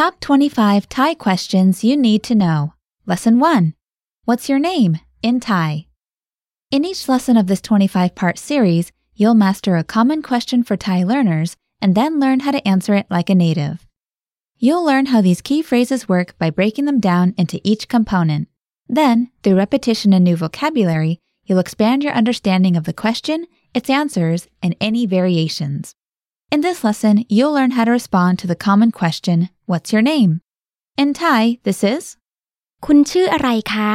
Top 25 Thai questions you need to know. Lesson 1. What's your name in Thai? In each lesson of this 25 part series, you'll master a common question for Thai learners and then learn how to answer it like a native. You'll learn how these key phrases work by breaking them down into each component. Then, through repetition and new vocabulary, you'll expand your understanding of the question, its answers, and any variations. In this lesson, you'll learn how to respond to the common question, What's your name? In Thai, this is คุณชื่ออะไรคะ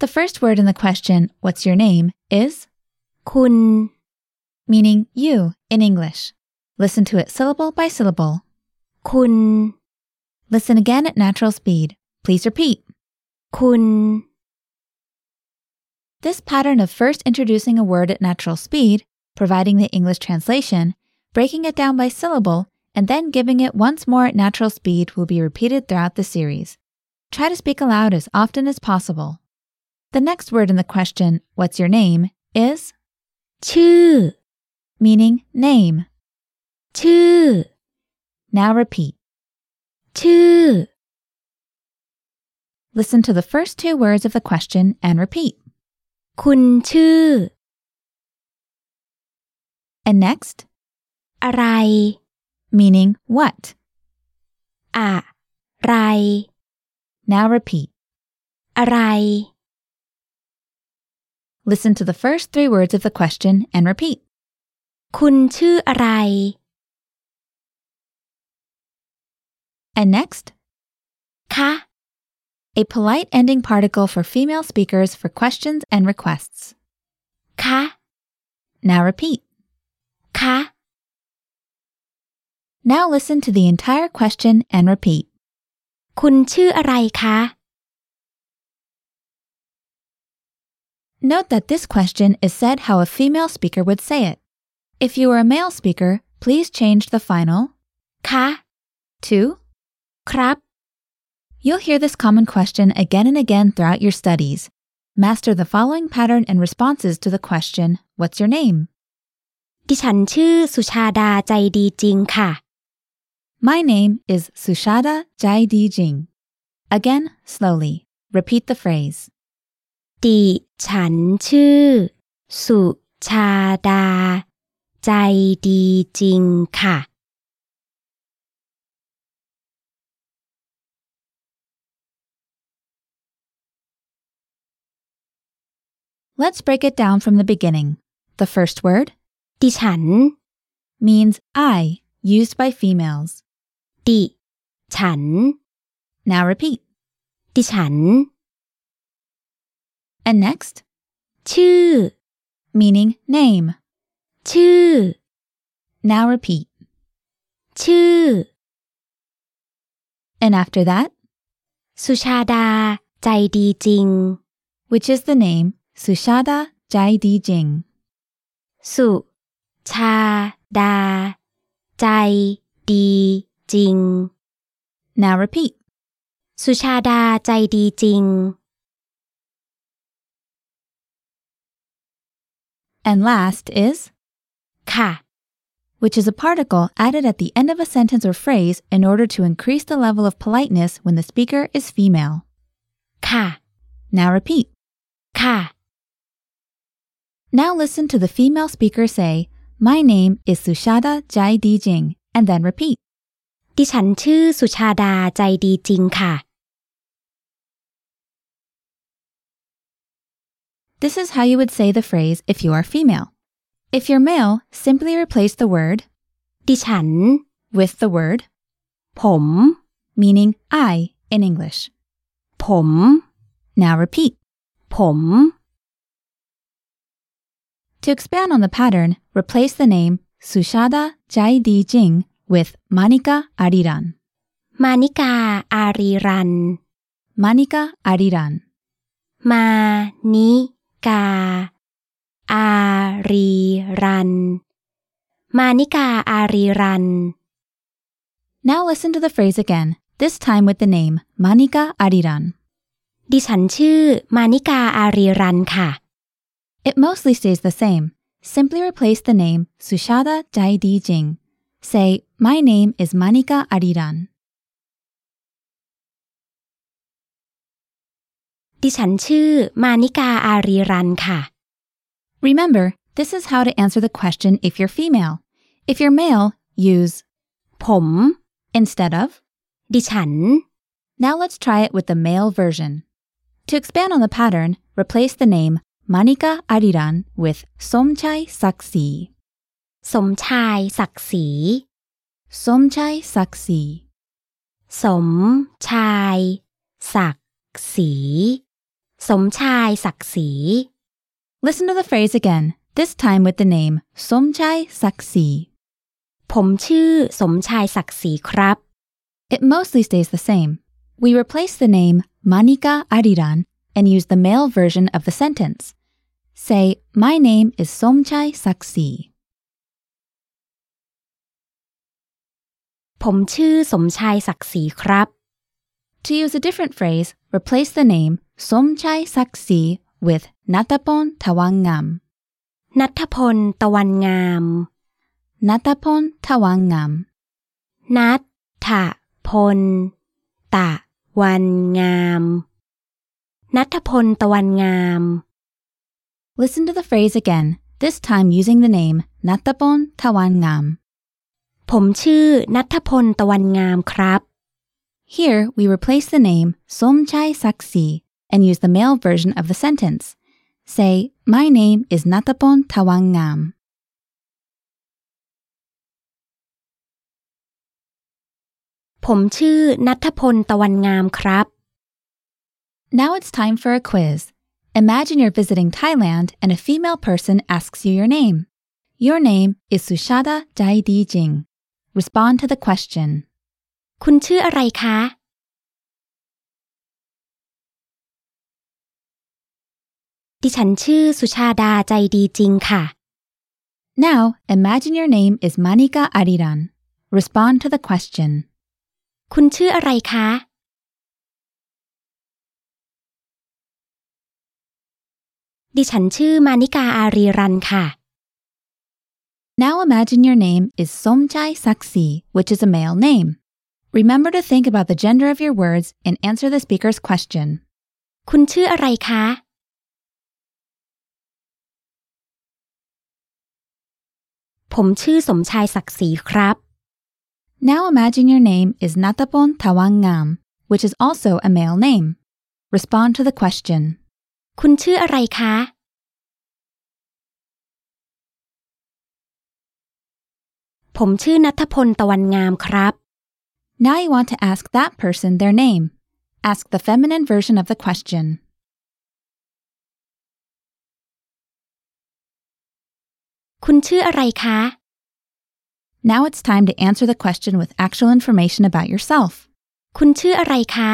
the first word in the question, What's your name? is คุณ meaning you in English. Listen to it syllable by syllable. คุณ Listen again at natural speed. Please repeat. คุณ This pattern of first introducing a word at natural speed, providing the English translation, breaking it down by syllable, and then giving it once more at natural speed will be repeated throughout the series. Try to speak aloud as often as possible. The next word in the question, What's your name? is ชื่อ meaning name. ชื่อ Now repeat. ชื่อ Listen to the first two words of the question and repeat. คุณชื่อ And next, อะไร meaning what. อะไร Now repeat. อะไร Listen to the first three words of the question and repeat. คุณชื่ออะไร And next, คะ a polite ending particle for female speakers for questions and requests. คะ Now repeat. คะ Now listen to the entire question and repeat. คุณชื่ออะไรคะ Note that this question is said how a female speaker would say it. If you are a male speaker, please change the final คะ to ครับ You'll hear this common question again and again throughout your studies. Master the following pattern and responses to the question, What's your name? ดิฉันชื่อสุชาดาใจดีจริงค่ะ My name is Sushada Jai Di Jing. Again, slowly. Repeat the phrase. ดิฉันชื่อ สุชาดา ใจดีจริงค่ะ Let's break it down from the beginning. The first word ดิฉัน means I, used by females. ดิฉัน Now repeat. ดิฉัน And next, "tu," meaning name. "Tu." Now repeat. "Tu." And after that, Sushada Jai Di which is the name Sushada Jai Di Jing. Cha Da Di Now repeat. Sushada Jai Di And last is ค่ะ which is a particle added at the end of a sentence or phrase in order to increase the level of politeness when the speaker is female. ค่ะ Now repeat. ค่ะ Now listen to the female speaker say, My name is Sushada Jai Di Jing, and then repeat. ดิฉันชื่อสุชาดาใจดีจริงค่ะ This is how you would say the phrase if you are female. If you're male, simply replace the word ดิฉัน with the word ผม meaning I in English. ผม Now repeat. ผม To expand on the pattern, replace the name Sushada Jai Di Jing with Manika Ariran. มานิกา อารีรัน Manika Ariran. มานิ กา อา รีรัน มานิกาอารีรัน Now listen to the phrase again, this time with the name Manika Ariran. ดิฉันชื่อ มานิกาอารีรันค่ะ It mostly stays the same. Simply replace the name Sushada Jaidi Jing. Say, My name is Manika Ariran. ดิฉันชื่อ มานิกาอารีรันค่ะ Remember, this is how to answer the question if you're female. If you're male, use ผม instead of. ดิฉัน Now let's try it with the male version. To expand on the pattern, replace the name Manika Ariran with Somchai Saksi. สมชาย ศักดิ์ศรี Somchai Saksi. สมชาย ศักดิ์ศรี สมชาย ศักดิ์ศรี Listen to the phrase again, this time with the name Somchai Saksi. ผมชื่อ สมชาย ศักดิ์ศรีครับ It mostly stays the same. We replace the name Manika Ariran and use the male version of the sentence. Say, My name is Somchai Saksi. ผมชื่อ สมชาย ศักดิ์ศรีครับ To use a different phrase, replace the name สมชายศักดิ์ศรี with นัทพลทวังงาม นัทพลตะวันงาม นัทพลทวังงาม นัทถพล ตะวันงาม นัทพลตะวันงาม Listen to the phrase again, this time using the name นัทพละวันงาม ผมชื่อนัทพลตะวันงามครับ Here we replace the name สมชายศักดิ์ศรี and use the male version of the sentence. Say, My name is Natapon Tawangam. ผมชื่อ นัทพล ตะวันงามครับ Now it's time for a quiz. Imagine you're visiting Thailand and a female person asks you your name. Your name is Sushada Jaidi Jing. Respond to the question. คุณชื่ออะไรคะ ดิฉันชื่อ สุชาดา ใจดีจริงค่ะ Now, imagine your name is Manika Ariran. Respond to the question. คุณชื่ออะไรคะ ดิฉันชื่อ มานิกาอารีรันค่ะ Now imagine your name is Somchai Saksi, which is a male name. Remember to think about the gender of your words and answer the speaker's question. คุณชื่ออะไรคะ ผมชื่อสมชายศักดิ์ศรีครับ Now imagine your name is Natapon Tawangam, which is also a male name. Respond to the question. คุณชื่ออะไรคะ ผมชื่อนัทพลตะวันงามครับ Now you want to ask that person their name. Ask the feminine version of the question. คุณชื่ออะไรคะ Now it's time to answer the question with actual information about yourself. คุณชื่ออะไรคะ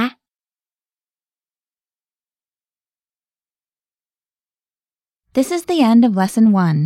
This is the end of lesson one.